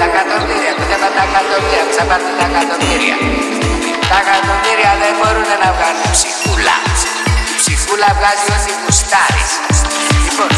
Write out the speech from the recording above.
τα εκατομμύρια, πιστεύω τα εκατομμύρια, ξαπάρτε τα εκατομμύρια. Τα εκατομμύρια δεν μπορούν να βγάλουν ψυχούλα. Ψυχούλα βγάζει όσοι γουστάρει. Λοιπόν,